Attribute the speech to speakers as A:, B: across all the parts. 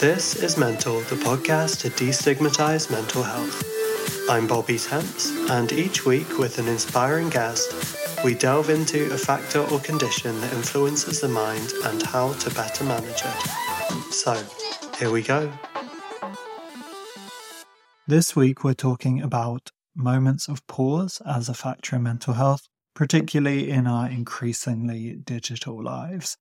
A: This is Mental, the podcast to destigmatize mental health. I'm Bobby Temps, and each week, with an inspiring guest, we delve into a factor or condition that influences the mind and how to better manage it. So, here we go. This week, we're talking about moments of pause as a factor in mental health, particularly in our increasingly digital lives.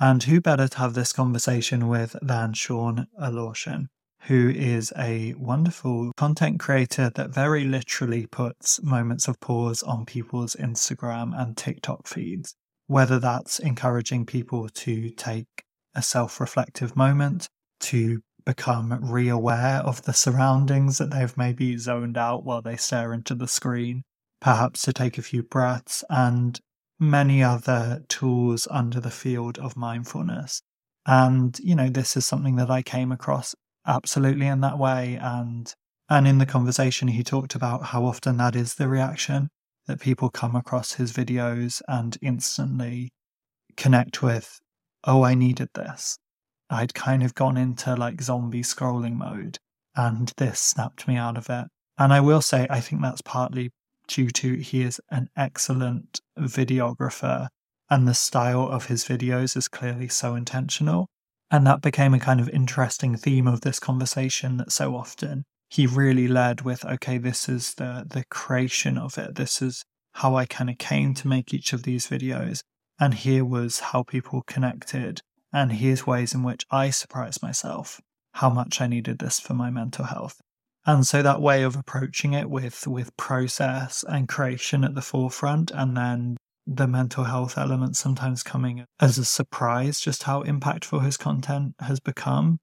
A: And who better to have this conversation with than Sean Alorshan, who is a wonderful content creator that very literally puts moments of pause on people's Instagram and TikTok feeds, whether that's encouraging people to take a self reflective moment, to become re-aware of the surroundings that they've maybe zoned out while they stare into the screen, perhaps to take a few breaths, and many other tools under the field of mindfulness. And, you know, this is something that I came across absolutely in that way. And and in the conversation he talked about how often that is the reaction that people come across his videos and instantly connect with, oh, I needed this. I'd kind of gone into like zombie scrolling mode, and this snapped me out of it. And I will say, I think that's partly due to he is an excellent videographer, and the style of his videos is clearly so intentional. And that became a kind of interesting theme of this conversation that so often he really led with, okay, this is the the creation of it. This is how I kind of came to make each of these videos. And here was how people connected and here's ways in which I surprised myself how much I needed this for my mental health. And so that way of approaching it with with process and creation at the forefront and then the mental health element sometimes coming as a surprise just how impactful his content has become.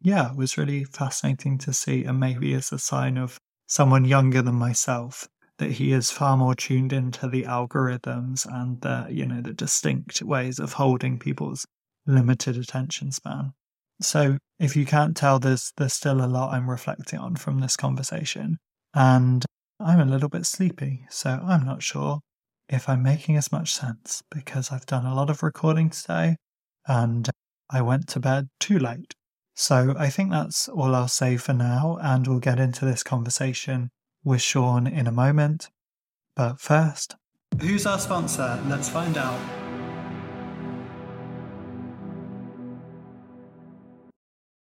A: Yeah, it was really fascinating to see and maybe as a sign of someone younger than myself that he is far more tuned into the algorithms and the you know the distinct ways of holding people's limited attention span. So if you can't tell, there's there's still a lot I'm reflecting on from this conversation, and I'm a little bit sleepy, so I'm not sure if I'm making as much sense because I've done a lot of recording today, and I went to bed too late. So I think that's all I'll say for now, and we'll get into this conversation with Sean in a moment. But first, who's our sponsor? Let's find out.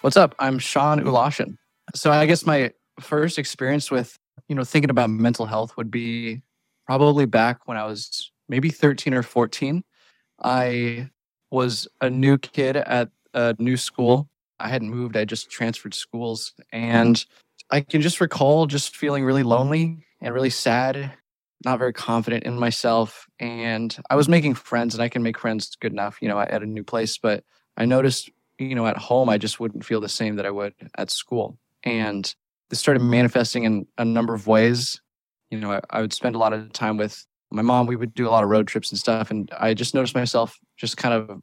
B: What's up? I'm Sean Ulashin. So I guess my first experience with, you know, thinking about mental health would be probably back when I was maybe 13 or 14. I was a new kid at a new school. I hadn't moved, I just transferred schools. And I can just recall just feeling really lonely and really sad, not very confident in myself. And I was making friends, and I can make friends good enough, you know, at a new place. But I noticed you know, at home, I just wouldn't feel the same that I would at school. And this started manifesting in a number of ways. You know, I, I, would spend a lot of time with my mom. We would do a lot of road trips and stuff. And I just noticed myself just kind of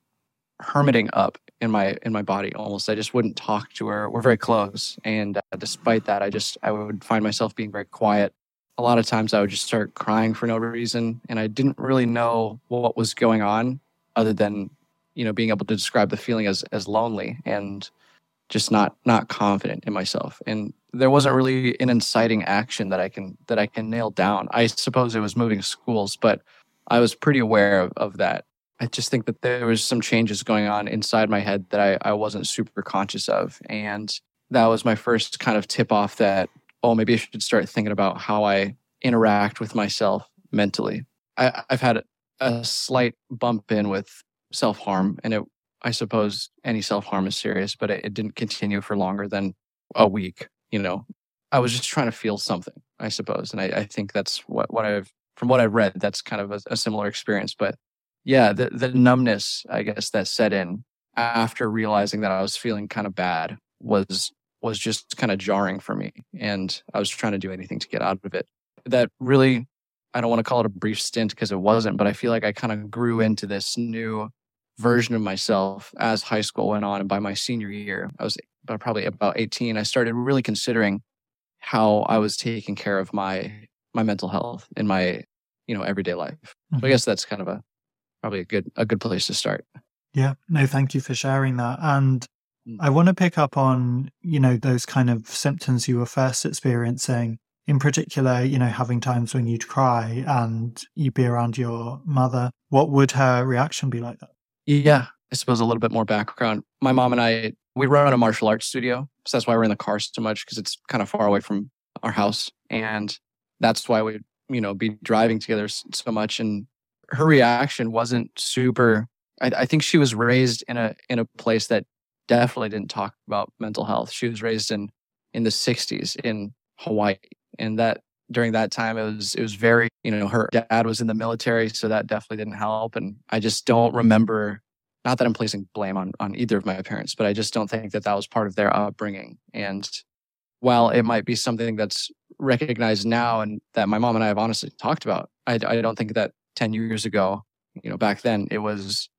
B: hermiting up in my in my body almost. I just wouldn't talk to her. We're very close. And uh, despite that, I just I would find myself being very quiet. A lot of times I would just start crying for no reason. And I didn't really know what was going on other than you know being able to describe the feeling as as lonely and just not not confident in myself. And there wasn't really an inciting action that i can that i can nail down. I suppose it was moving schools but i was pretty aware of, of that. I just think that there was some changes going on inside my head that I, I wasn't super conscious of. And that was my first kind of tip off that oh maybe i should start thinking about how i interact with myself mentally. I, i've had a slight bump in with self harm, and it I suppose any self harm is serious, but it, it didn't continue for longer than a week. You know, I was just trying to feel something, I suppose, and I, I think that's what what I've from what I've read, that's kind of a, a similar experience. But yeah, the, the numbness, I guess, that set in after realizing that I was feeling kind of bad was was just kind of jarring for me. And I was trying to do anything to get out of it. That really, I don't want to call it a brief stint because it wasn't, but I feel like I kind of grew into this new version of myself as high school went on. And by my senior year, I was probably about 18, I started really considering how I was taking care of my my mental health in my you know everyday life. So I mm-hmm. guess that's kind of a probably a good a good place to start.
A: Yeah, no, thank you for sharing that. And mm. I want to pick up on you know those kind of symptoms you were first experiencing. In particular, you know, having times when you'd cry and you'd be around your mother. What would her reaction be like that?
B: Yeah, I suppose a little bit more background. My mom and I, we run a martial arts studio. So that's why we're in the car so much because it's kind of far away from our house. And that's why we, you know, be driving together so much. And her reaction wasn't super. I, I think she was raised in a in a place that definitely didn't talk about mental health. She was raised in in the 60s in Hawaii, and that during that time it was it was very you know her dad was in the military, so that definitely didn't help. And I just don't remember. Not that I'm placing blame on on either of my parents, but I just don't think that that was part of their upbringing. And while it might be something that's recognized now and that my mom and I have honestly talked about. I, I don't think that 10 years ago, you know, back then it was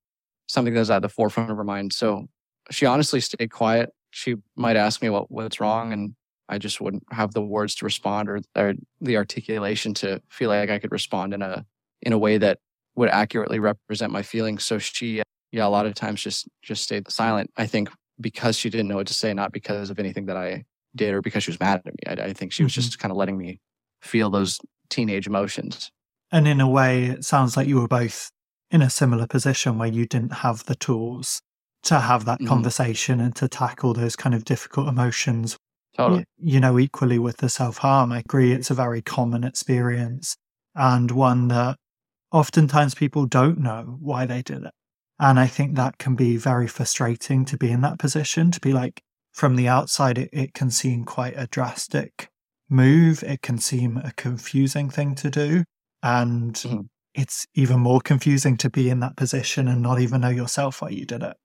B: something that was at the forefront of her mind. So she honestly stayed quiet. She might ask me what, what's wrong and I just wouldn't have the words to respond or, or the articulation to feel like I could respond in a in a way that would accurately represent my feelings. So she yeah, a lot of times just just stayed silent. I think because she didn't know what to say, not because of anything that I did or because she was mad at me. I, I think she was mm-hmm. just kind of letting me feel those teenage emotions.
A: And in a way, it sounds like you were both in a similar position where you didn't have the tools to have that mm-hmm. conversation and to tackle those kind of difficult emotions.
B: Totally.
A: You, you know, equally with the self harm, I agree it's a very common experience and one that oftentimes people don't know why they did it. And I think that can be very frustrating to be in that position, to be like, from the outside, it, it can seem quite a drastic move. It can seem a confusing thing to do. And mm-hmm. it's even more confusing to be in that position and not even know yourself why you did it.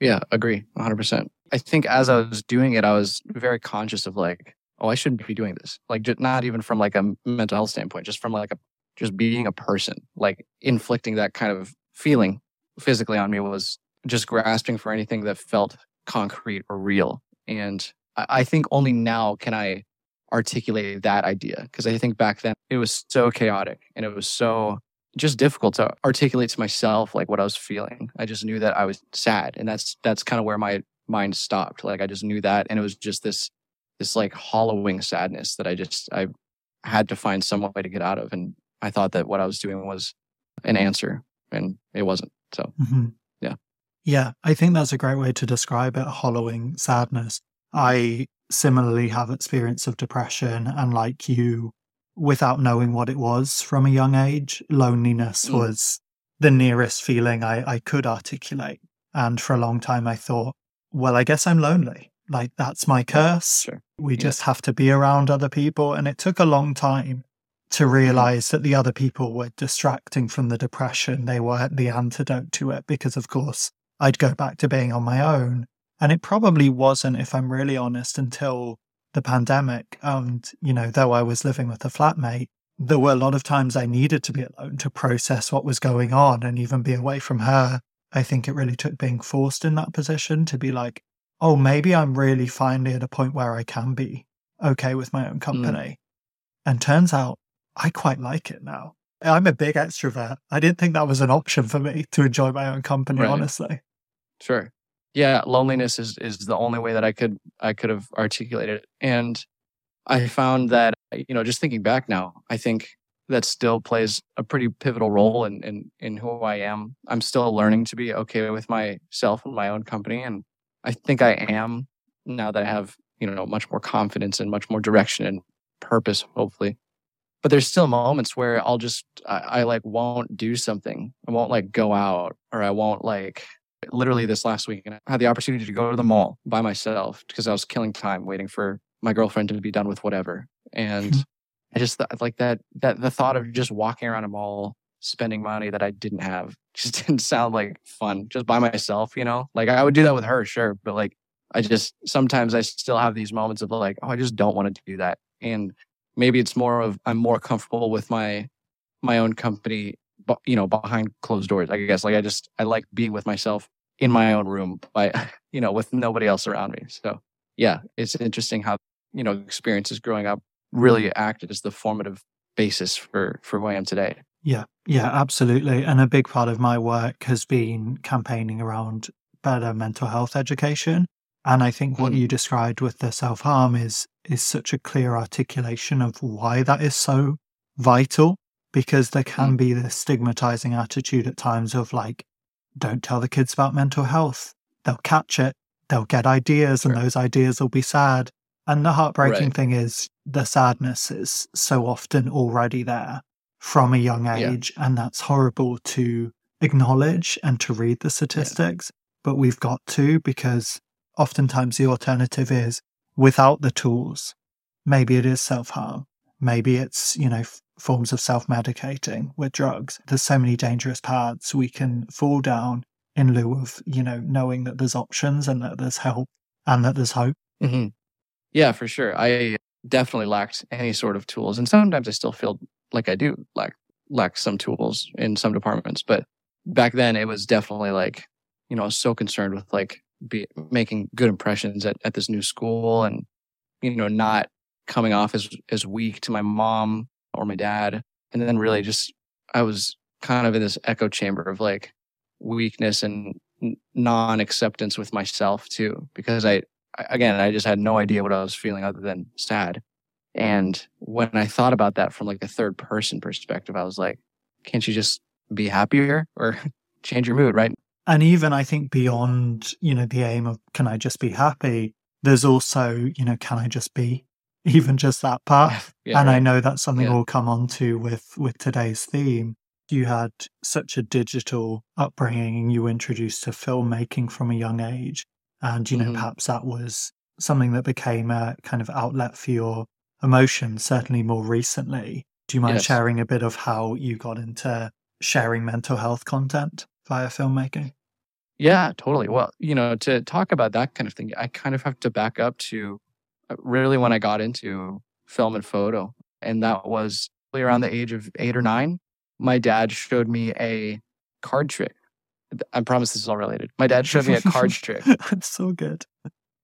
B: Yeah, agree 100%. I think as I was doing it, I was very conscious of like, oh, I shouldn't be doing this. Like, just not even from like a mental health standpoint, just from like a, just being a person, like inflicting that kind of feeling physically on me was just grasping for anything that felt concrete or real. And I think only now can I articulate that idea because I think back then it was so chaotic and it was so just difficult to articulate to myself like what I was feeling. I just knew that I was sad and that's that's kind of where my mind stopped. Like I just knew that and it was just this this like hollowing sadness that I just I had to find some way to get out of and I thought that what I was doing was an answer and it wasn't. So mm-hmm. yeah.
A: Yeah, I think that's a great way to describe it hollowing sadness. I similarly have experience of depression and like you without knowing what it was from a young age loneliness mm. was the nearest feeling I, I could articulate and for a long time i thought well i guess i'm lonely like that's my curse
B: sure.
A: we yeah. just have to be around other people and it took a long time to mm-hmm. realize that the other people were distracting from the depression they were the antidote to it because of course I'd go back to being on my own. And it probably wasn't, if I'm really honest, until the pandemic. And, you know, though I was living with a flatmate, there were a lot of times I needed to be alone to process what was going on and even be away from her. I think it really took being forced in that position to be like, oh, maybe I'm really finally at a point where I can be okay with my own mm. company. Mm. And turns out I quite like it now. I'm a big extrovert. I didn't think that was an option for me to enjoy my own company, right. honestly.
B: Sure. Yeah, loneliness is is the only way that I could I could have articulated it. And I found that you know, just thinking back now, I think that still plays a pretty pivotal role in in in who I am. I'm still learning to be okay with myself and my own company and I think I am now that I have, you know, much more confidence and much more direction and purpose hopefully. But there's still moments where I'll just I, I like won't do something. I won't like go out or I won't like literally this last week and I had the opportunity to go to the mall by myself because I was killing time waiting for my girlfriend to be done with whatever. And hmm. I just thought like that that the thought of just walking around a mall spending money that I didn't have just didn't sound like fun just by myself, you know? Like I would do that with her, sure, but like I just sometimes I still have these moments of like, oh, I just don't want to do that. And maybe it's more of I'm more comfortable with my my own company, you know, behind closed doors. I guess like I just I like being with myself in my own room by you know with nobody else around me. So yeah, it's interesting how you know experiences growing up really acted as the formative basis for for who I am today.
A: Yeah, yeah, absolutely. And a big part of my work has been campaigning around better mental health education. And I think what mm. you described with the self harm is is such a clear articulation of why that is so vital. Because there can mm. be this stigmatizing attitude at times of like, don't tell the kids about mental health. They'll catch it. They'll get ideas, and those ideas will be sad. And the heartbreaking right. thing is the sadness is so often already there from a young age. Yeah. And that's horrible to acknowledge and to read the statistics. Yeah. But we've got to because oftentimes the alternative is without the tools, maybe it is self harm. Maybe it's, you know, f- forms of self medicating with drugs. There's so many dangerous paths we can fall down in lieu of, you know, knowing that there's options and that there's help and that there's hope.
B: Mm-hmm. Yeah, for sure. I definitely lacked any sort of tools. And sometimes I still feel like I do lack lack some tools in some departments. But back then it was definitely like, you know, I was so concerned with like be making good impressions at, at this new school and, you know, not coming off as as weak to my mom or my dad. And then really just I was kind of in this echo chamber of like weakness and non acceptance with myself too, because I again, I just had no idea what I was feeling other than sad. And when I thought about that from like a third person perspective, I was like, can't you just be happier or change your mood, right?
A: And even I think beyond, you know, the aim of can I just be happy, there's also, you know, can I just be? Even just that part. Yeah, and right. I know that's something yeah. we'll come on to with with today's theme. You had such a digital upbringing and you were introduced to filmmaking from a young age. And, you know, mm-hmm. perhaps that was something that became a kind of outlet for your emotions, certainly more recently. Do you mind yes. sharing a bit of how you got into sharing mental health content via filmmaking?
B: Yeah, totally. Well, you know, to talk about that kind of thing, I kind of have to back up to really when I got into film and photo. And that was around the age of eight or nine. My dad showed me a card trick I promise this is all related. My dad showed me a card trick.
A: That's so good.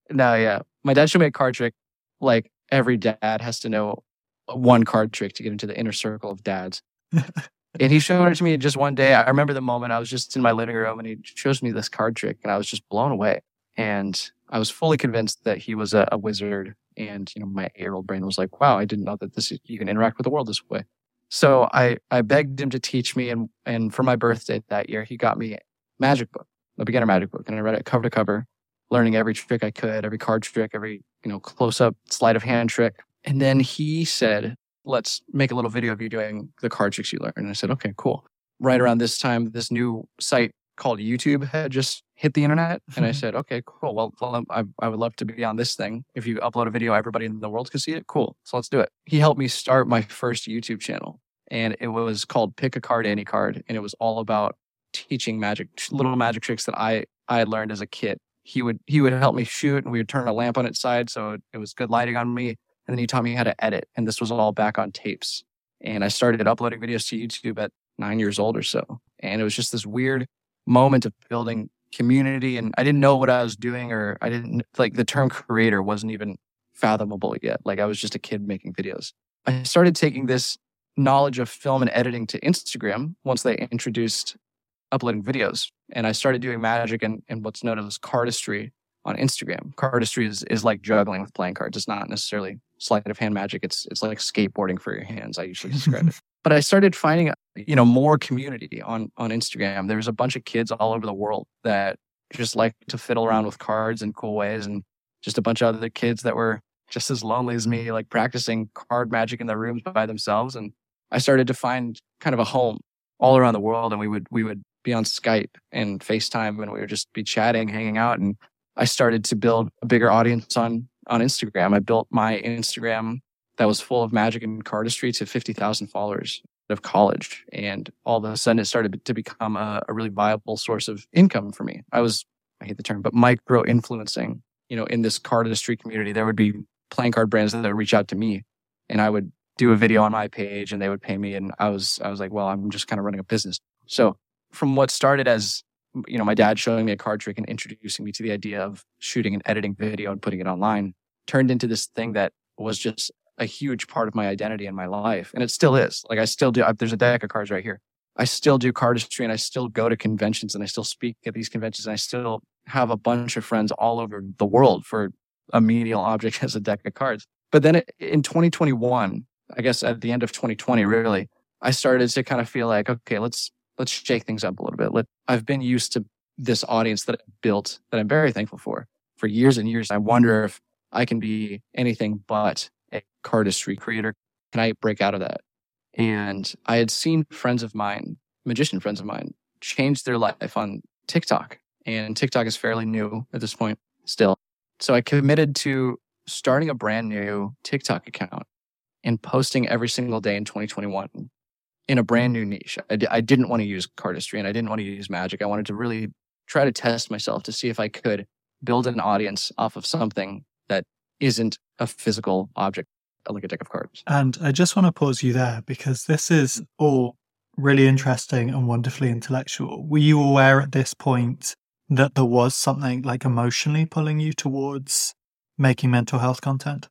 B: No, yeah. My dad showed me a card trick. Like every dad has to know one card trick to get into the inner circle of dads. and he showed it to me just one day. I remember the moment I was just in my living room and he shows me this card trick and I was just blown away. And I was fully convinced that he was a, a wizard. And, you know, my eight year old brain was like, wow, I didn't know that this, you can interact with the world this way. So I, I begged him to teach me. And, and for my birthday that year, he got me magic book, a beginner magic book. And I read it cover to cover, learning every trick I could, every card trick, every, you know, close up sleight of hand trick. And then he said, let's make a little video of you doing the card tricks you learned. And I said, okay, cool. Right around this time, this new site called YouTube had just hit the internet. And I mm-hmm. said, okay, cool. Well, well um, I, I would love to be on this thing. If you upload a video, everybody in the world can see it. Cool. So let's do it. He helped me start my first YouTube channel and it was called Pick a Card, Any Card. And it was all about teaching magic, little magic tricks that I I had learned as a kid. He would he would help me shoot, and we would turn a lamp on its side so it, it was good lighting on me. And then he taught me how to edit, and this was all back on tapes. And I started uploading videos to YouTube at nine years old or so, and it was just this weird moment of building community. And I didn't know what I was doing, or I didn't like the term creator wasn't even fathomable yet. Like I was just a kid making videos. I started taking this knowledge of film and editing to Instagram once they introduced uploading videos. And I started doing magic and, and what's known as cardistry on Instagram. Cardistry is, is like juggling with playing cards. It's not necessarily sleight of hand magic. It's it's like skateboarding for your hands. I usually describe it. But I started finding you know more community on on Instagram. There was a bunch of kids all over the world that just like to fiddle around with cards in cool ways, and just a bunch of other kids that were just as lonely as me, like practicing card magic in their rooms by themselves. And I started to find kind of a home all around the world, and we would we would be on Skype and FaceTime and we would just be chatting, hanging out. And I started to build a bigger audience on, on Instagram. I built my Instagram that was full of magic and cardistry to 50,000 followers of college. And all of a sudden it started to become a, a really viable source of income for me. I was, I hate the term, but micro influencing, you know, in this cardistry community. There would be playing card brands that would reach out to me and I would do a video on my page and they would pay me. And I was, I was like, well, I'm just kind of running a business. So from what started as, you know, my dad showing me a card trick and introducing me to the idea of shooting and editing video and putting it online turned into this thing that was just a huge part of my identity in my life. And it still is. Like I still do, there's a deck of cards right here. I still do cardistry and I still go to conventions and I still speak at these conventions and I still have a bunch of friends all over the world for a medial object as a deck of cards. But then in 2021, I guess at the end of 2020, really, I started to kind of feel like, okay, let's, let's shake things up a little bit. Let, I've been used to this audience that I built that I'm very thankful for for years and years. I wonder if I can be anything but cardistry creator. Can I break out of that? And I had seen friends of mine, magician friends of mine, change their life on TikTok. And TikTok is fairly new at this point still. So I committed to starting a brand new TikTok account and posting every single day in 2021 in a brand new niche. I d- I didn't want to use cardistry and I didn't want to use magic. I wanted to really try to test myself to see if I could build an audience off of something that isn't a physical object like a deck of cards.
A: And I just want to pause you there because this is mm. all really interesting and wonderfully intellectual. Were you aware at this point that there was something like emotionally pulling you towards making mental health content?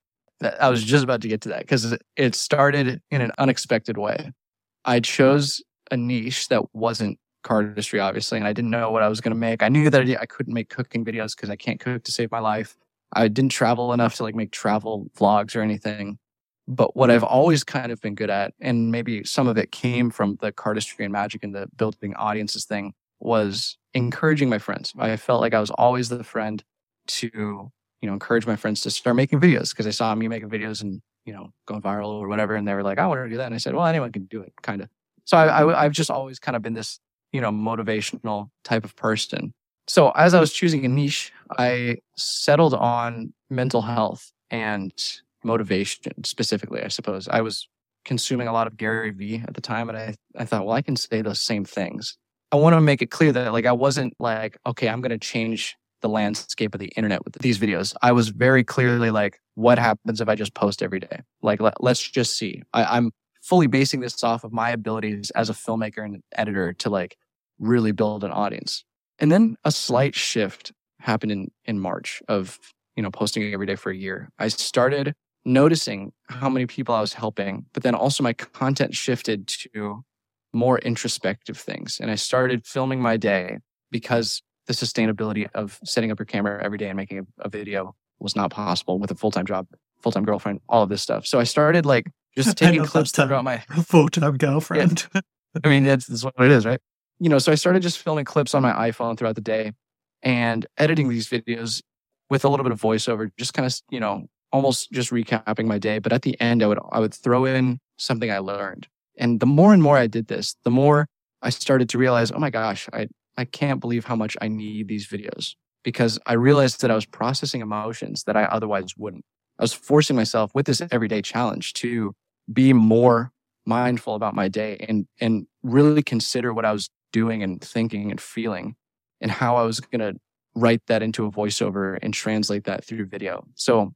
B: I was just about to get to that because it started in an unexpected way. I chose a niche that wasn't cardistry, obviously, and I didn't know what I was going to make. I knew that I couldn't make cooking videos because I can't cook to save my life. I didn't travel enough to like make travel vlogs or anything. But what mm-hmm. I've always kind of been good at, and maybe some of it came from the cardistry and magic and the building audiences thing, was encouraging my friends. I felt like I was always the friend to, you know, encourage my friends to start making videos because they saw me making videos and, you know, going viral or whatever. And they were like, I want to do that. And I said, well, anyone can do it, kind of. So I, I, I've just always kind of been this, you know, motivational type of person. So as I was choosing a niche, I settled on mental health and motivation specifically, I suppose. I was consuming a lot of Gary Vee at the time, and I, I thought, well, I can say those same things. I want to make it clear that like I wasn't like, okay, I'm to change the landscape of the internet with these videos. I was very clearly like, what happens if I just post every day? Like, let, us just see. I, I'm fully basing this off of my abilities as a filmmaker and editor to like really build an audience. And then a slight shift happened in in March of you know posting every day for a year. I started noticing how many people I was helping, but then also my content shifted to more introspective things. And I started filming my day because the sustainability of setting up your camera every day and making a, a video was not possible with a full time job, full time girlfriend, all of this stuff. So I started like just taking clips throughout my
A: full time girlfriend.
B: Yeah. I mean, that's, that's what it is, right? You know, so I started just filming clips on my iPhone throughout the day and editing these videos with a little bit of voiceover, just kind of, you know, almost just recapping my day. But at the end, I would I would throw in something I learned. And the more and more I did this, the more I started to realize, oh my gosh, I, I can't believe how much I need these videos because I realized that I was processing emotions that I otherwise wouldn't. I was forcing myself with this everyday challenge to be more mindful about my day and, and really consider what I was doing and thinking and feeling and how I was going to write that into a voiceover and translate that through video. So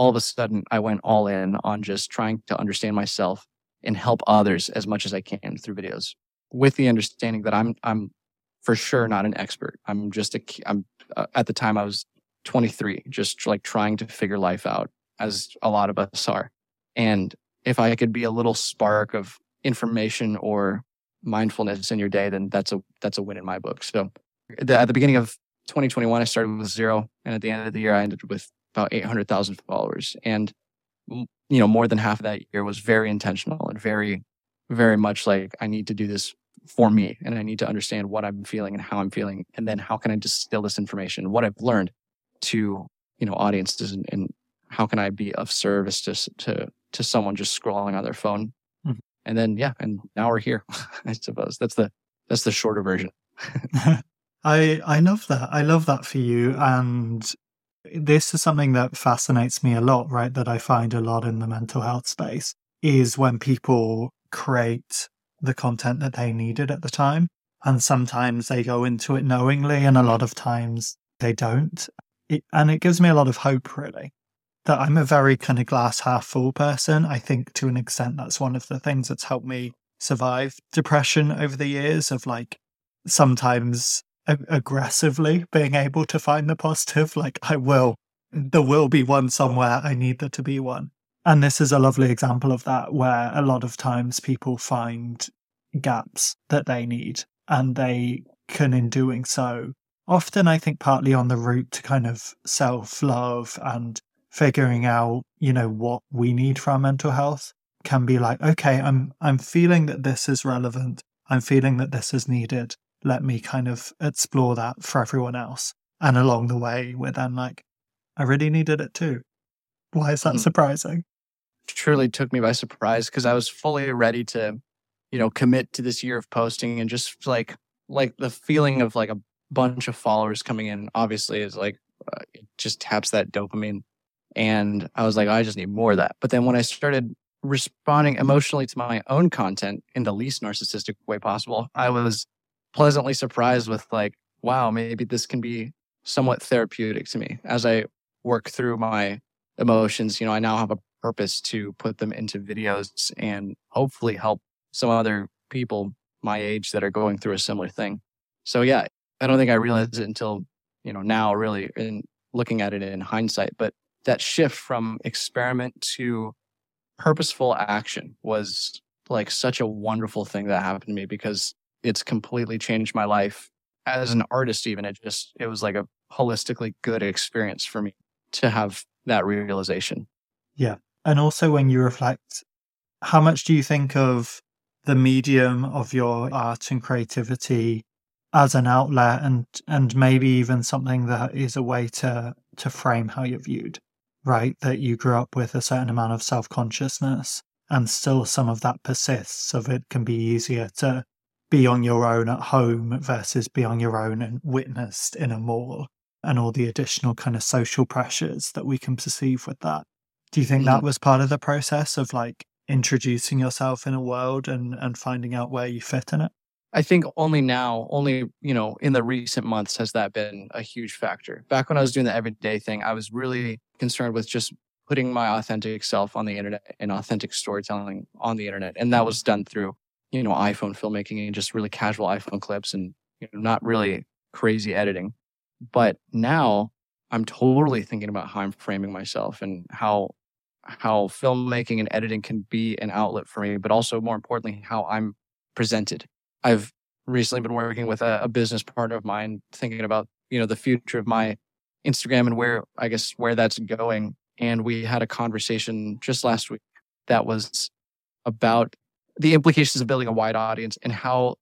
B: all of a sudden I went all in on just trying to understand myself and help others as much as I can through videos with the understanding that I'm, I'm for sure not an expert. I'm just a, I'm uh, at the time I was 23, just like trying to figure life out as a lot of us are. And if I could be a little spark of information or mindfulness in your day, then that's a, that's a win in my book. So at the beginning of 2021, I started with zero. And at the end of the year, I ended with about 800,000 followers. And, you know, more than half of that year was very intentional and very, very much like I need to do this for me and I need to understand what I'm feeling and how I'm feeling. And then how can I distill this information, what I've learned to, you know, audiences and, and how can I be of service to, to, to someone just scrolling on their phone. Mm-hmm. And then, yeah, and now we're here, I suppose that's the, that's the shorter version.
A: I I love that. I love that for you. And This is something that fascinates me a lot, right? That I find a lot in the mental health space is when people create the content that they needed at the time. And sometimes they go into it knowingly, and a lot of times they don't. It, and it gives me a lot of hope, really, that I'm a very kind of glass half full person. I think to an extent that's one of the things that's helped me survive depression over the years of like sometimes aggressively being able to find the positive. Like, I will, there will be one somewhere. I need there to be one. And this is a lovely example of that, where a lot of times people find gaps that they need and they can, in doing so, often I think partly on the route to kind of self love and figuring out, you know, what we need for our mental health can be like, okay, I'm I'm feeling that this is relevant. I'm feeling that this is needed let me kind of explore that for everyone else. And along the way, we're then like, I really needed it too. Why is that mm. surprising?
B: Truly took me by surprise because I was fully ready to, you know, commit to this year of posting and just like, like the feeling of like a bunch of followers coming in obviously is like, uh, it just taps that dopamine. And I was like, oh, I just need more of that. But then when I started responding emotionally to my own content in the least narcissistic way possible, I was pleasantly surprised with like, wow, maybe this can be somewhat therapeutic to me as I work through my emotions. You know, I now have a purpose to put them into videos and hopefully help some other people my age that are going through a similar thing. So yeah, I don't think I realized it until, you know, now really in looking at it in hindsight, but that shift from experiment to purposeful action was like such a wonderful thing that happened to me because it's completely changed my life. As an artist even it just it was like a holistically good experience for me to have that realization.
A: Yeah. And also when you reflect how much do you think of the medium of your art and creativity as an outlet and and maybe even something that is a way to to frame how you're viewed right? That you grew up with a certain amount of self-consciousness and still some of that persists so it can be easier to be on your own at home versus be on your own and witnessed in a mall and all the additional kind of social pressures that we can perceive with that. Do you think that mm. was part of the process of like introducing yourself in a world and, and finding out where you fit in it?
B: I think only now, only, you know, in the recent months has that been a huge factor. Back when I was doing the everyday thing, I was really concerned with just putting my authentic self on the internet and authentic storytelling on the internet. And that was done through you know, iPhone filmmaking and just really casual iPhone clips and you know, not really crazy editing. But now I'm totally thinking about how I'm framing myself and how how filmmaking and editing can be an outlet for me, but also more importantly, how I'm presented. I've recently been working with a, a business partner of mine, thinking about you know the future of my Instagram and where I guess where that's going. And we had a conversation just last week that was about the implications of building a wide audience and how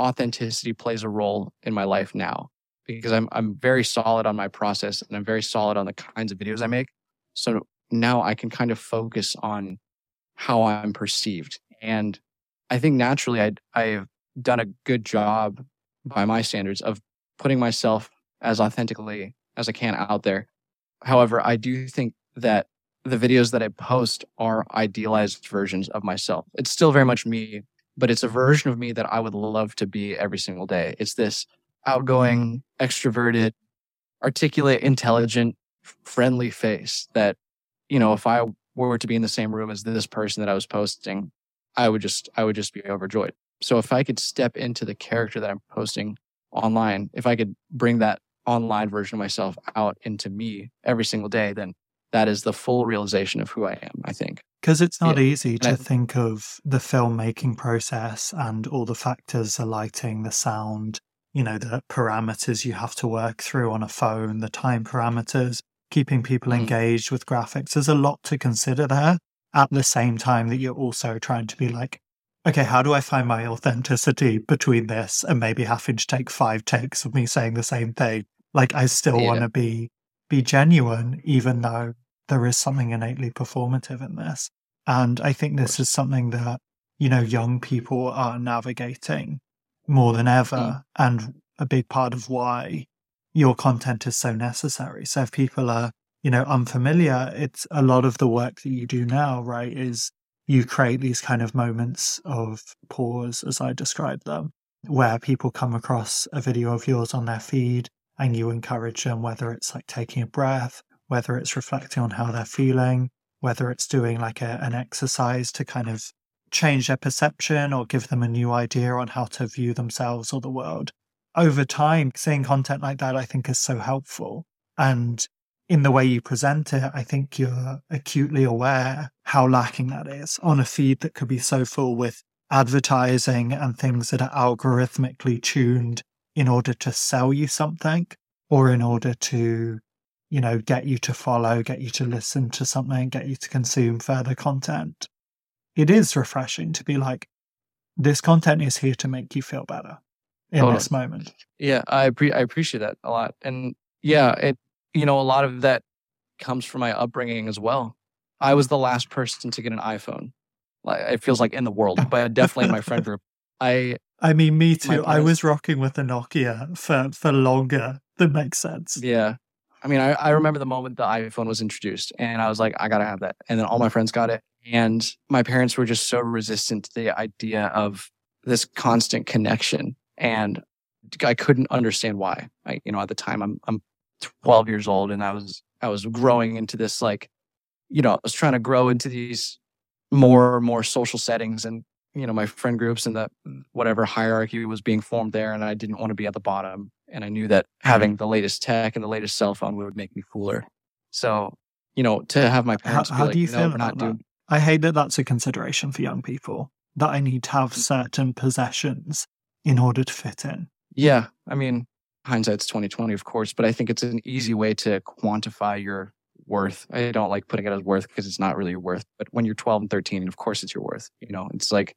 B: authenticity plays a role in my life now because I'm I'm very solid on my process and I'm very solid on the kinds of videos I make. So now I can kind of focus on how I'm perceived. And I think naturally I I've done a good job by my standards of putting myself as authentically as I can out there. However, I do think that the videos that I post are idealized versions of myself. It's still very much me, but it's a version of me that I would love to be every single day. It's this outgoing, extroverted, articulate, intelligent, friendly face that, you know, if I were to be in the same room as this person that I was posting, I would just, I would just be overjoyed. So if I could step into the character that I'm posting online, if I could bring that online version of myself out into me every single day, then that is the full realization of who I am, I think.
A: Because it's not yeah. easy to I, think of the filmmaking process and all the factors, the lighting, the sound, you know, the parameters you have to work through on a phone, the time parameters, keeping people mm. engaged with graphics. There's a lot to consider there at the same time that you're also trying to be like, okay, how do I find my authenticity between this and maybe having to take five takes of me saying the same thing? Like I still yeah. want to be be genuine, even though there is something innately performative in this. And I think this is something that, you know, young people are navigating more than ever. Mm. And a big part of why your content is so necessary. So if people are, you know, unfamiliar, it's a lot of the work that you do now, right? Is you create these kind of moments of pause, as I describe them, where people come across a video of yours on their feed and you encourage them, whether it's like taking a breath, whether it's reflecting on how they're feeling, whether it's doing like a, an exercise to kind of change their perception or give them a new idea on how to view themselves or the world. Over time, seeing content like that, I think, is so helpful. And in the way you present it, I think you're acutely aware how lacking that is on a feed that could be so full with advertising and things that are algorithmically tuned in order to sell you something or in order to, you know, get you to follow, get you to listen to something, get you to consume further content. It is refreshing to be like, this content is here to make you feel better in totally. this moment.
B: Yeah, I pre- I appreciate that a lot. And yeah, it you know, a lot of that comes from my upbringing as well. I was the last person to get an iPhone. Like it feels like in the world, but definitely in my friend group. I
A: I mean, me too. Parents, I was rocking with the Nokia for for longer. That makes sense.
B: Yeah. I mean, I, I remember the moment the iPhone was introduced and I was like, I gotta have that. And then all my friends got it. And my parents were just so resistant to the idea of this constant connection. And I couldn't understand why. I, you know, at the time I'm I'm 12 years old and I was I was growing into this like you know I was trying to grow into these more and more social settings and you know my friend groups and that whatever hierarchy was being formed there and I didn't want to be at the bottom and I knew that having the latest tech and the latest cell phone would make me cooler. So you know to have my parents
A: how, how
B: like,
A: do you no, feel about that? Doing... I hate that that's a consideration for young people that I need to have mm. certain possessions in order to fit in.
B: Yeah I mean hindsight's 2020 of course but i think it's an easy way to quantify your worth. I don't like putting it as worth because it's not really your worth but when you're 12 and 13 of course it's your worth you know? It's like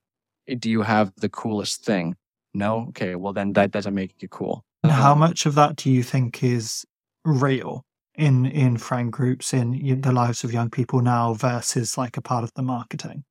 B: do you have the coolest thing? No? Okay well then that doesn't make you cool
A: and how um, much of that do you think is real in in friend groups in the lives of young people now versus like a part of the marketing?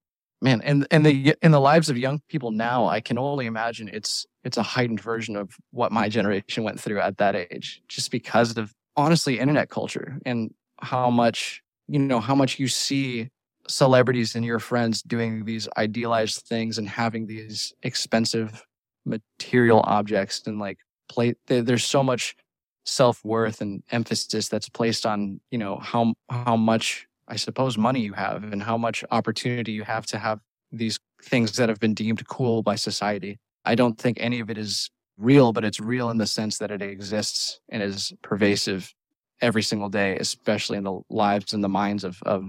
B: Man and and the in the lives of young people now i can only imagine it's it's a heightened version of what my generation went through at that age just because of honestly internet culture and how much you know how much you see celebrities and your friends doing these idealized things and having these expensive material objects and like play there's so much self-worth and emphasis that's placed on you know how how much I suppose, money you have and how much opportunity you have to have these things that have been deemed cool by society. I don't think any of it is real, but it's real in the sense that it exists and is pervasive every single day, especially in the lives and the minds of, of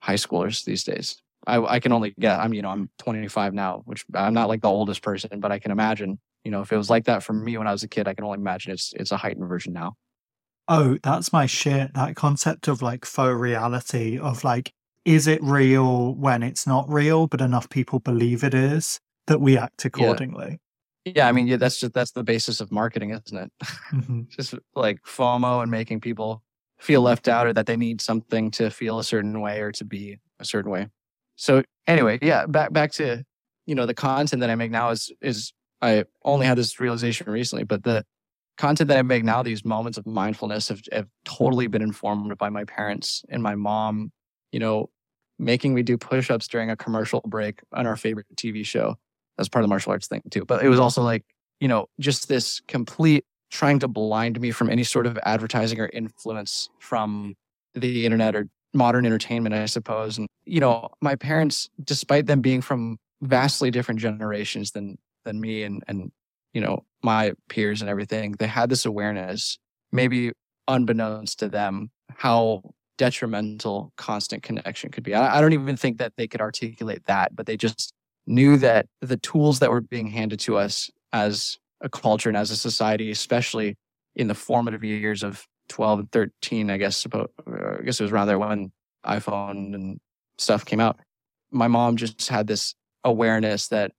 B: high schoolers these days. I, I can only get, I'm, you know, I'm 25 now, which I'm not like the oldest person, but I can imagine, you know, if it was like that for me when I was a kid, I can only imagine it's, it's a heightened version now.
A: Oh, that's my shit. That concept of like faux reality, of like, is it real when it's not real, but enough people believe it is that we act accordingly?
B: Yeah, yeah I mean, yeah, that's just that's the basis of marketing, isn't it? Mm-hmm. just like FOMO and making people feel left out or that they need something to feel a certain way or to be a certain way. So anyway, yeah, back back to you know the content that I make now is is I only had this realization recently, but the content that I make now, these moments of mindfulness have, have totally been informed by my parents and my mom, you know, making me do push ups during a commercial break on our favorite TV show. That's part of the martial arts thing too. But it was also like, you know, just this complete trying to blind me from any sort of advertising or influence from the internet or modern entertainment, I suppose. And, you know, my parents, despite them being from vastly different generations than than me and and you know, my peers and everything, they had this awareness, maybe unbeknownst to them, how detrimental constant connection could be. I, I don't even think that they could articulate that, but they just knew that the tools that were being handed to us as a culture and as a society, especially in the formative years of 12 and 13, I guess, I guess it was around there when iPhone and stuff came out. My mom just had this awareness that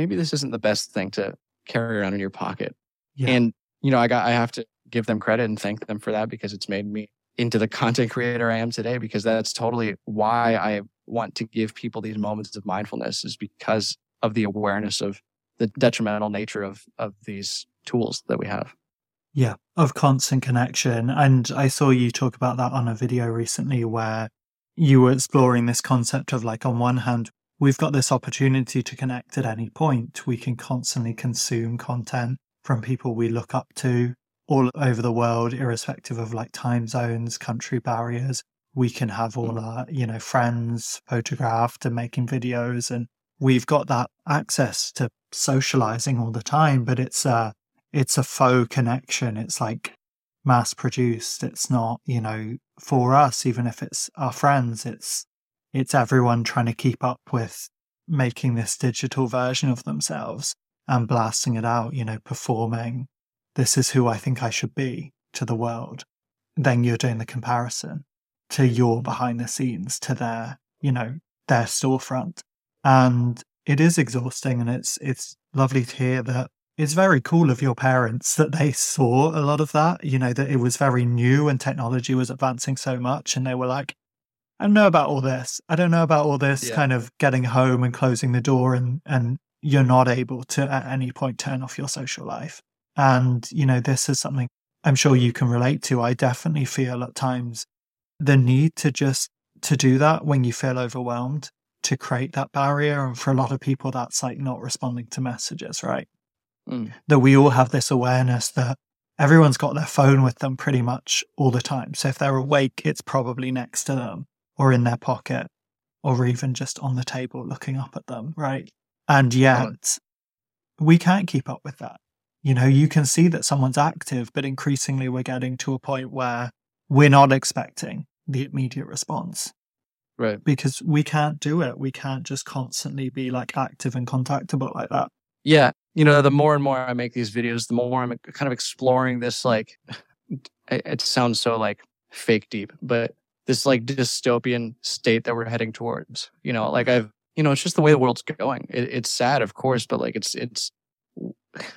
B: maybe this isn't the best thing to carry around in your pocket. Yeah. And, you know, I got, I have to give them credit and thank them for that because it's made me into the content creator I am today because that's totally why I want to give people these moments of mindfulness is because of the awareness of the detrimental nature of, of these tools that we have.
A: Yeah, of constant connection. And I saw you talk about that on a video recently where you were exploring this concept of like, on one hand, we've got this opportunity to connect at any point. We can constantly consume content from people we look up to all over the world, irrespective of like time zones, country barriers. We can have all
B: Mm.
A: our, you know, friends photographed and making videos and we've got that access to socializing all the time, but it's a it's a faux connection. It's like mass produced. It's not, you know, for us, even if it's our friends, it's it's everyone trying to keep up with making this digital version of themselves and blasting it out, you know, performing this is who I think I should be to the world. Then you're doing the comparison to your behind the scenes, to their, you know, their storefront. And it is exhausting and it's it's lovely to hear that it's very cool of your parents that they saw a lot of that, you know, that it was very new and technology was advancing so much and they were like, I don't know about all this. I don't know about all this
B: Yeah.
A: kind of getting home and closing the door and and you're not able to at any point turn off your social life. And, you know, this is something I'm sure you can relate to. I definitely feel at times the need to just to do that when you feel overwhelmed to create that barrier and for a lot of people that's like not responding to messages right
B: Mm.
A: that we all have this awareness that everyone's got their phone with them pretty much all the time so if they're awake it's probably next to them or in their pocket or even just on the table looking up at them right and yet we can't keep up with that you know you can see that someone's active but increasingly we're getting to a point where we're not expecting the immediate response
B: Right.
A: because we can't do it. We can't just constantly be like active and contactable like that.
B: Yeah. You know, the more and more I make these videos, the more I'm kind of exploring this, like, it, it sounds so like fake deep, but this like dystopian state that we're heading towards. You know, like mm-hmm. I've, you know, it's just the way the world's going. It, it's sad, of course, but like it's, it's,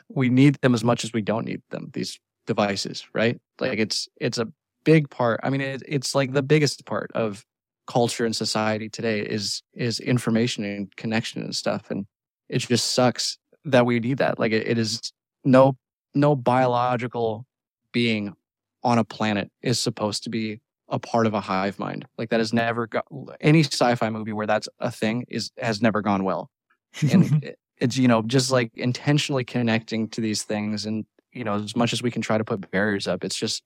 B: we need them as much as we don't need them, these devices, right? Like it's, it's a big part. I mean, it, it's like the biggest part of culture and society today is, is information and connection and stuff. And it just sucks that we need that. Like it, it is no no biological being on a planet is supposed to be a part of a hive mind. Like that has never got any sci-fi movie where that's a thing is has never gone well. And it, it's you know just like intentionally connecting to these things, and you know as much as we can try to put barriers up, it's just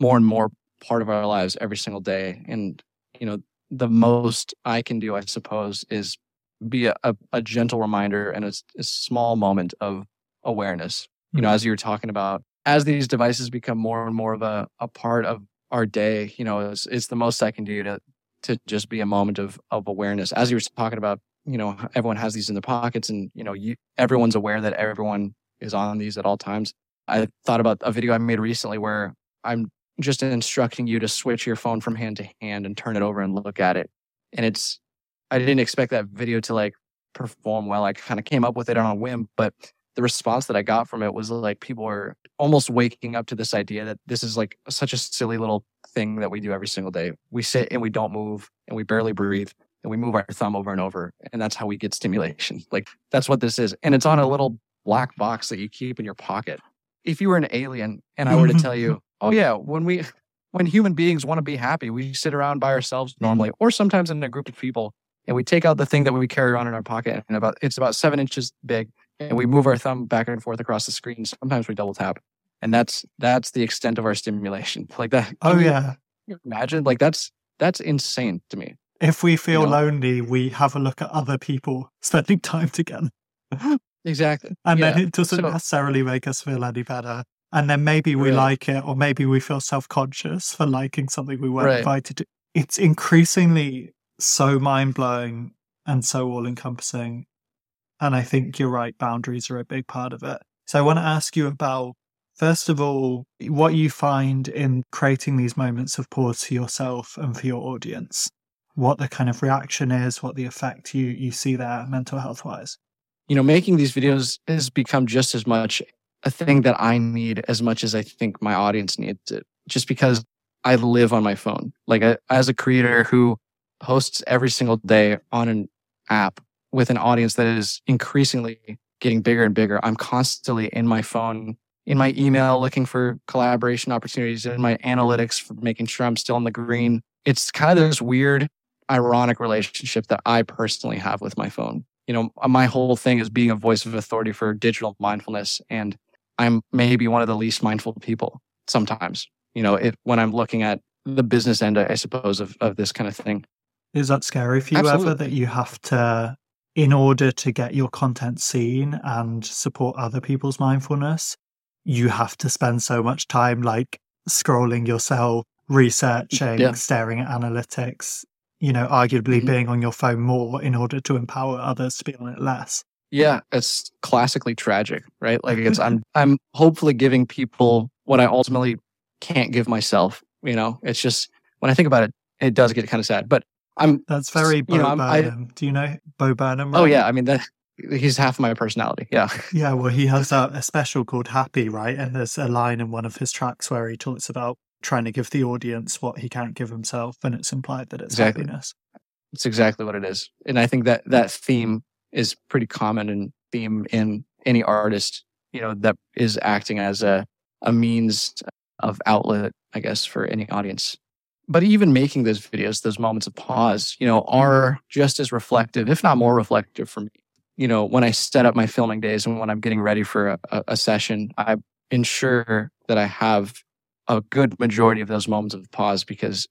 B: more and more part of our lives every single day. And you know the most I can do, I suppose, is be a, a, a gentle reminder and a small moment of awareness. You know,
A: Mhm.
B: as you were talking about, as these devices become more and more of a, a part of our day, you know, it's, it's the most I can do to to just be a moment of of awareness. As you were talking about, you know, everyone has these in their pockets, and you know, you everyone's aware that everyone is on these at all times. I thought about a video I made recently where I'm just instructing you to switch your phone from hand to hand and turn it over and look at it. And it's I didn't expect that video to like perform well. I kind of came up with it on a whim, but the response that I got from it was like people were almost waking up to this idea that this is like such a silly little thing that we do every single day. We sit and we don't move and we barely breathe and we move our thumb over and over. And that's how we get stimulation. Like that's what this is. And it's on a little black box that you keep in your pocket. If you were an alien and I were to tell you, oh yeah, when we when human beings want to be happy, we sit around by ourselves normally, or sometimes in a group of people, and we take out the thing that we carry around in our pocket, and about it's about seven inches big, and we move our thumb back and forth across the screen. Sometimes we double tap, and that's that's the extent of our stimulation. Like that.
A: oh yeah.
B: imagine like that's that's insane to me.
A: If we feel
B: know?
A: lonely, we have a look at other people spending time together.
B: Exactly.
A: And then it doesn't
B: So-
A: necessarily make us feel any better. And then maybe we like it, or maybe we feel self conscious for liking something we weren't
B: Right.
A: invited to. It's increasingly so mind blowing and so all encompassing. And I think you're right, boundaries are a big part of it. So I want to ask you about, first of all, what you find in creating these moments of pause for yourself and for your audience. What the kind of reaction is, what the effect you, you see there mental health wise.
B: you know, making these videos has become just as much a thing that I need as much as I think my audience needs it. Just because I live on my phone, like I, as a creator who hosts every single day on an app with an audience that is increasingly getting bigger and bigger. I'm constantly in my phone in my email looking for collaboration opportunities, in my analytics for making sure I'm still in the green. It's kind of this weird, ironic relationship that I personally have with my phone. You know, my whole thing is being a voice of authority for digital mindfulness. And I'm maybe one of the least mindful people sometimes, you know, if, when I'm looking at the business end, I suppose, of, of this kind of thing.
A: Is that scary for you
B: Absolutely.
A: ever that you have to, in order to get your content seen and support other people's mindfulness, you have to spend so much time like scrolling yourself, researching,
B: Yeah.
A: staring at analytics, you know, arguably
B: Mhm.
A: being on your phone more in order to empower others to be on it less.
B: Yeah, it's classically tragic, right? Like it's I'm I'm hopefully giving people what I ultimately can't give myself. You know, it's just when I think about it, it does get kind of sad. But I'm
A: That's very
B: You
A: Bo
B: know, I'm- I-
A: Do you know Bo Burnham?
B: oh
A: right?
B: yeah, I mean that he's half my personality. Yeah.
A: Yeah, well, he has a, a special called Happy, right? And there's a line in one of his tracks where he talks about trying to give the audience what he can't give himself, and it's implied that it's
B: Exactly.
A: happiness.
B: It's exactly what it is. And I think that that theme is pretty common and theme in any artist, you know, that is acting as a, a means of outlet, I guess, for any audience. But even making those videos, those moments of pause, you know, are just as reflective, if not more reflective for me. You know, when I set up my filming days and when I'm getting ready for a, a, session, I ensure that I have a good majority of those moments of pause because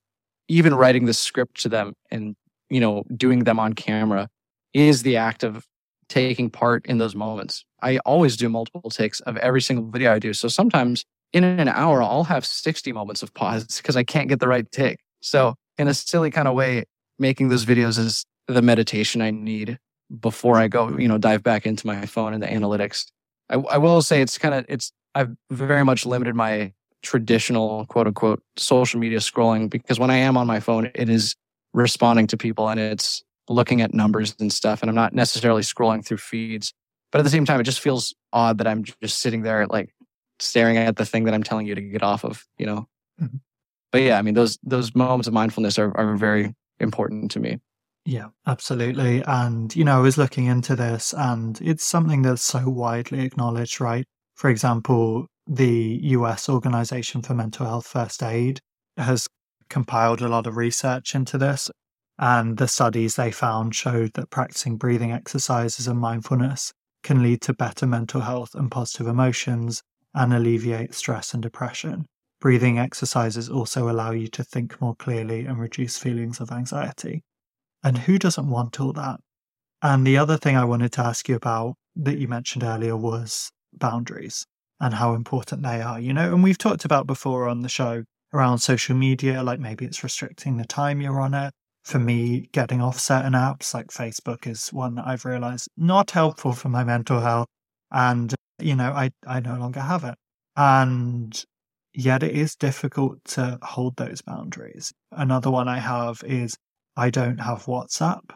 B: even writing the script to them and you know, doing them on camera is the act of taking part in those moments. I always do multiple takes of every single video I do. So sometimes in an hour, I'll have 60 moments of pause because I can't get the right take. So, in a silly kind of way, making those videos is the meditation I need before I go, you know, dive back into my phone and the analytics. I, I will say it's kind of, it's, I've very much limited my traditional quote unquote social media scrolling because when I am on my phone, it is responding to people and it's looking at numbers and stuff. And I'm not necessarily scrolling through feeds. But at the same time, it just feels odd that I'm just sitting there like staring at the thing that I'm telling you to get off of, you know?
A: Mhm.
B: But yeah, I mean, those, those moments of mindfulness are, are very important to me.
A: Yeah, absolutely. And, you know, I was looking into this and it's something that's so widely acknowledged, right? For example, the US Organization for Mental Health First Aid has compiled a lot of research into this. And the studies they found showed that practicing breathing exercises and mindfulness can lead to better mental health and positive emotions and alleviate stress and depression. Breathing exercises also allow you to think more clearly and reduce feelings of anxiety. And who doesn't want all that? And the other thing I wanted to ask you about that you mentioned earlier was boundaries and how important they are, you know, and we've talked about before on the show around social media, like maybe it's restricting the time you're on it. For me, getting off certain apps like Facebook is one that I've realized not helpful for my mental health. And, you know, I, I no longer have it. And yet it is difficult to hold those boundaries. Another one I have is I don't have WhatsApp.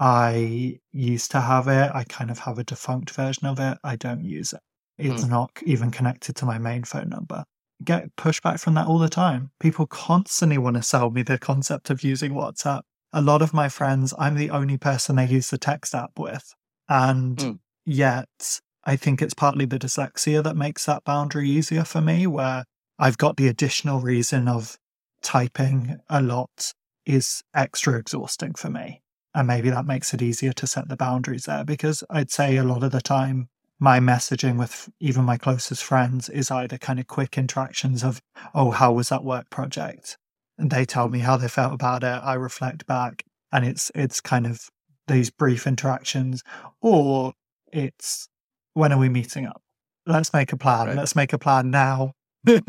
A: I used to have it. I kind of have a defunct version of it. I don't use it. It's not even connected to my main phone number. Get pushback from that all the time. People constantly want to sell me the concept of using WhatsApp. A lot of my friends, I'm the only person they use the text app with. And
B: Mm.
A: yet, I think it's partly the dyslexia that makes that boundary easier for me, where I've got the additional reason of typing a lot is extra exhausting for me. And maybe that makes it easier to set the boundaries there because I'd say a lot of the time, my messaging with even my closest friends is either kind of quick interactions of, oh, how was that work project? And they tell me how they felt about it. I reflect back and it's it's kind of these brief interactions, or it's when are we meeting up? Let's make a plan.
B: Right.
A: Let's make a plan now. when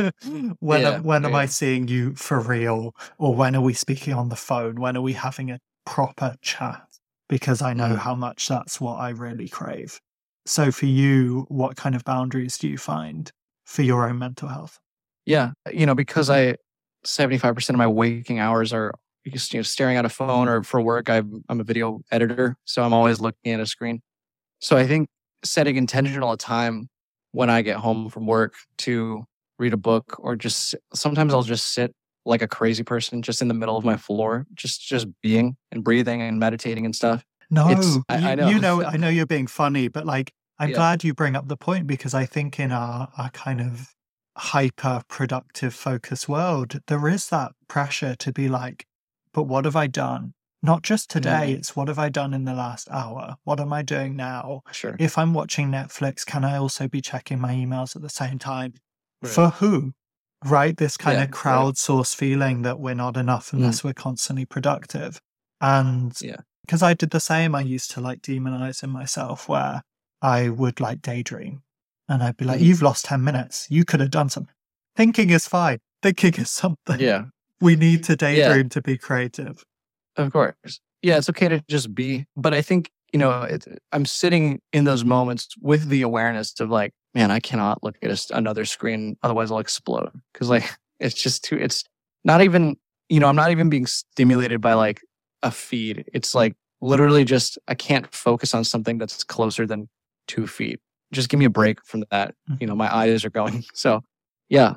B: Yeah,
A: am, when am. I seeing you for real? Or when are we speaking on the phone? When are we having a proper chat? Because I know
B: Mm.
A: how much that's what I really crave. So for you, what kind of boundaries do you find for your own mental health?
B: Yeah, you know, because I 75% of my waking hours are just, you know, staring at a phone or for work, I'm, I'm a video editor. So I'm always looking at a screen. So I think setting intentional time when I get home from work to read a book or just sometimes I'll just sit like a crazy person just in the middle of my floor, just just being and breathing and meditating and stuff.
A: No, you,
B: I know.
A: you know, I know you're being funny, but like I'm
B: Yeah.
A: glad you bring up the point because I think in our, our kind of hyper productive focus world, there is that pressure to be like, but what have I done? Not just today,
B: Mm.
A: it's what have I done in the last hour? What am I doing now?
B: Sure.
A: If I'm watching Netflix, can I also be checking my emails at the same time?
B: Right.
A: For who? Right? This kind
B: Yeah,
A: of
B: right.
A: crowdsource feeling that we're not enough
B: Mm.
A: unless we're constantly productive. And
B: Yeah.
A: because I did the same, I used to like demonizing myself where I would like daydream and I'd be like,
B: Mhm.
A: you've lost 10 minutes. You could have done something. Thinking is fine. Thinking is something.
B: Yeah.
A: We need to daydream to be creative.
B: Of course. Yeah, it's okay to just be. But I think, you know, it, I'm sitting in those moments with the awareness of like, man, I cannot look at a another screen. Otherwise, I'll explode. Cause like, it's just too, it's not even, you know, I'm not even being stimulated by like a feed. It's like literally just, I can't focus on something that's closer than two feet. Just give me a break from that. Mm. You know, my eyes are going. So, yeah,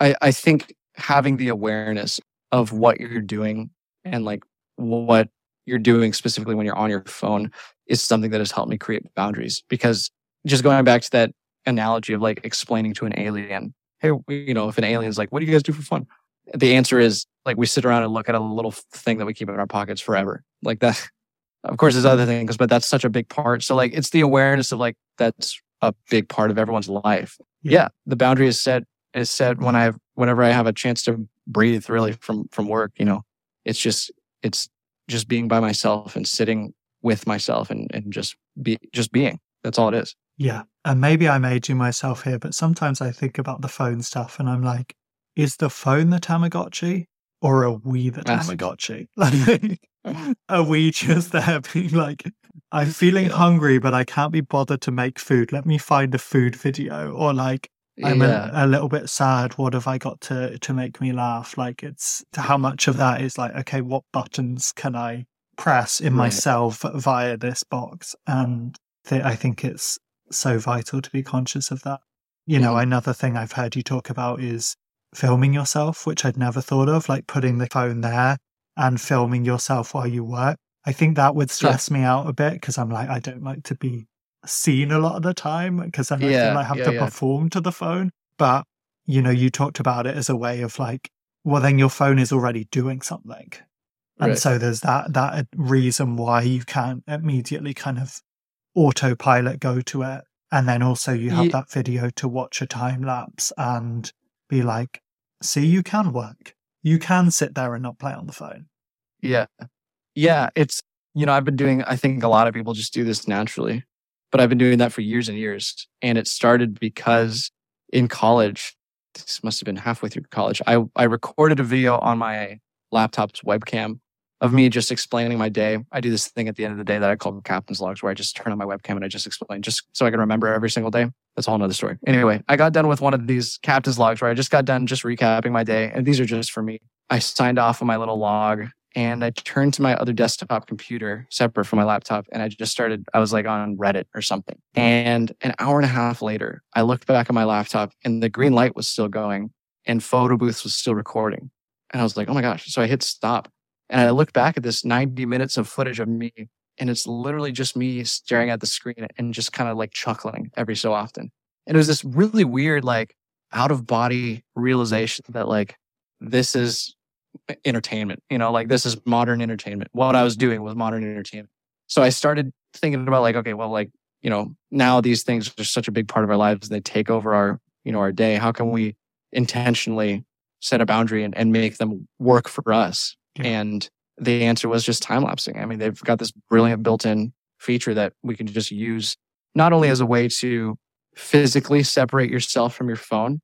B: I, I think having the awareness of what you're doing and like what you're doing specifically when you're on your phone is something that has helped me create boundaries because just going back to that analogy of like explaining to an alien hey you know if an alien's like what do you guys do for fun the answer is like we sit around and look at a little thing that we keep in our pockets forever. Like that of course there's other things but that's such a big part. So like it's the awareness of like that's a big part of everyone's life.
A: Yeah.
B: yeah, the boundary is set is set when i have whenever i have a chance to breathe really from from work you know? It's just it's just being by myself and sitting with myself and and just be just being that's all it is
A: Yeah. And maybe I'm aging myself here, but sometimes I think about the phone stuff and I'm like, is the phone the Tamagotchi or are we the. Tamagotchi? Like, are we just there being like, I'm feeling hungry, but I can't be bothered to make food. Let me find a food video. Or like, I'm
B: yeah
A: a, a little bit sad. What have I got to, to make me laugh? Like, it's how much of that is like, okay, what buttons can I press in
B: Right.
A: myself via this box? And th- I think it's so vital to be conscious of that. You know,
B: Mhm.
A: another thing I've heard you talk about is filming yourself, which I'd never thought of, like putting the phone there and filming yourself while you work. I think that would stress me out a bit because I'm like, I don't like to be seen a lot of the time because then I
B: Yeah,
A: feel I have
B: yeah,
A: to
B: yeah.
A: perform to the phone. But, you know, you talked about it as a way of like, well, then your phone is already doing something. And
B: Right.
A: so there's that that uh, reason why you can't immediately kind of autopilot go to it. And then also you have that video to watch a time lapse and be like, see, you can work. You can sit there and not play on the phone.
B: Yeah. Yeah. It's, you know, I've been doing, I think a lot of people just do this naturally, but I've been doing that for years and years. And it started because in college, this must have been halfway through college, I, I recorded a video on my laptop's webcam of me just explaining my day. I do this thing at the end of the day that I call captain's logs where I just turn on my webcam and I just explain just so I can remember every single day. That's a whole nother story. Anyway, I got done with one of these captain's logs where I just got done just recapping my day. And these are just for me. I signed off on my little log and I turned to my other desktop computer separate from my laptop and I just started, I was like on Reddit or something. And an hour and a half later, I looked back at my laptop and the green light was still going and photo booths was still recording. And I was like, oh my gosh. So I hit stop and I looked back at this 90 minutes of footage of me and it's literally just me staring at the screen and just kind of like chuckling every so often. And it was this really weird, like out of body realization that like this is entertainment, you know, like this is modern entertainment. What I was doing was modern entertainment. So I started thinking about like, okay, well, like, you know, now these things are such a big part of our lives. And they take over our, you know, our day. How can we intentionally set a boundary and, and make them work for us?
A: Yeah.
B: And the answer was just time lapsing. I mean, they've got this brilliant built in feature that we can just use not only as a way to physically separate yourself from your phone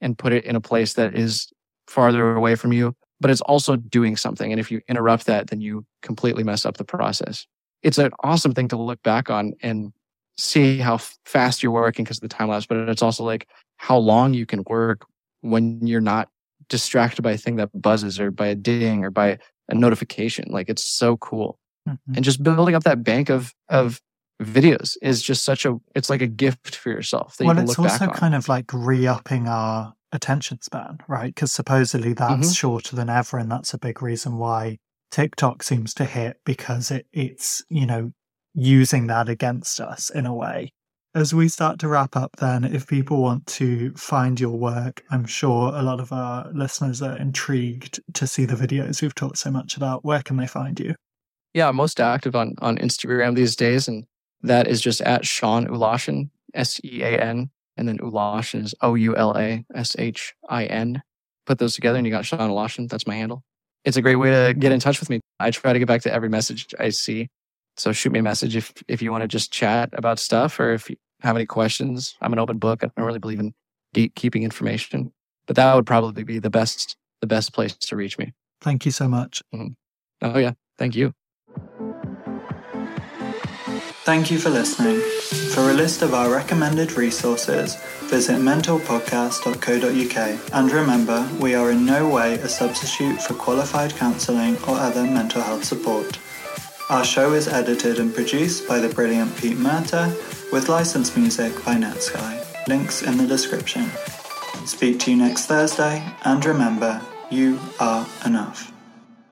B: and put it in a place that is farther away from you, but it's also doing something. And if you interrupt that, then you completely mess up the process. It's an awesome thing to look back on and see how fast you're working because of the time lapse, but it's also like how long you can work when you're not distracted by a thing that buzzes or by a ding or by a notification. Like it's so cool.
A: Mhm.
B: And just building up that bank of of videos is just such a it's like a gift for yourself that
A: well,
B: you can
A: it's also
B: back on.
A: kind of like re upping our attention span, right? Because supposedly that's
B: Mhm.
A: shorter than ever. And that's a big reason why TikTok seems to hit because it, it's, you know, using that against us in a way. As we start to wrap up, then, if people want to find your work, I'm sure a lot of our listeners are intrigued to see the videos we've talked so much about. Where can they find you?
B: Yeah, I'm most active on, on Instagram these days, and that is just at Sean Oulashin, S E A N, and then Oulashin is O U L A S H I N. Put those together, and you got Sean Oulashin. That's my handle. It's a great way to get in touch with me. I try to get back to every message I see. So shoot me a message if if you want to just chat about stuff, or if you have any questions. I'm an open book. I don't really believe in gatekeeping information, but that would probably be the best the best place to reach me.
A: Thank you so much.
B: Mm-hmm. Oh yeah, thank you.
A: Thank you for listening. For a list of our recommended resources, visit mentalpodcast.co.uk. And remember, we are in no way a substitute for qualified counselling or other mental health support. Our show is edited and produced by the brilliant Pete Murta with licensed music by Netsky. Links in the description. Speak to you next Thursday, and remember, you are enough.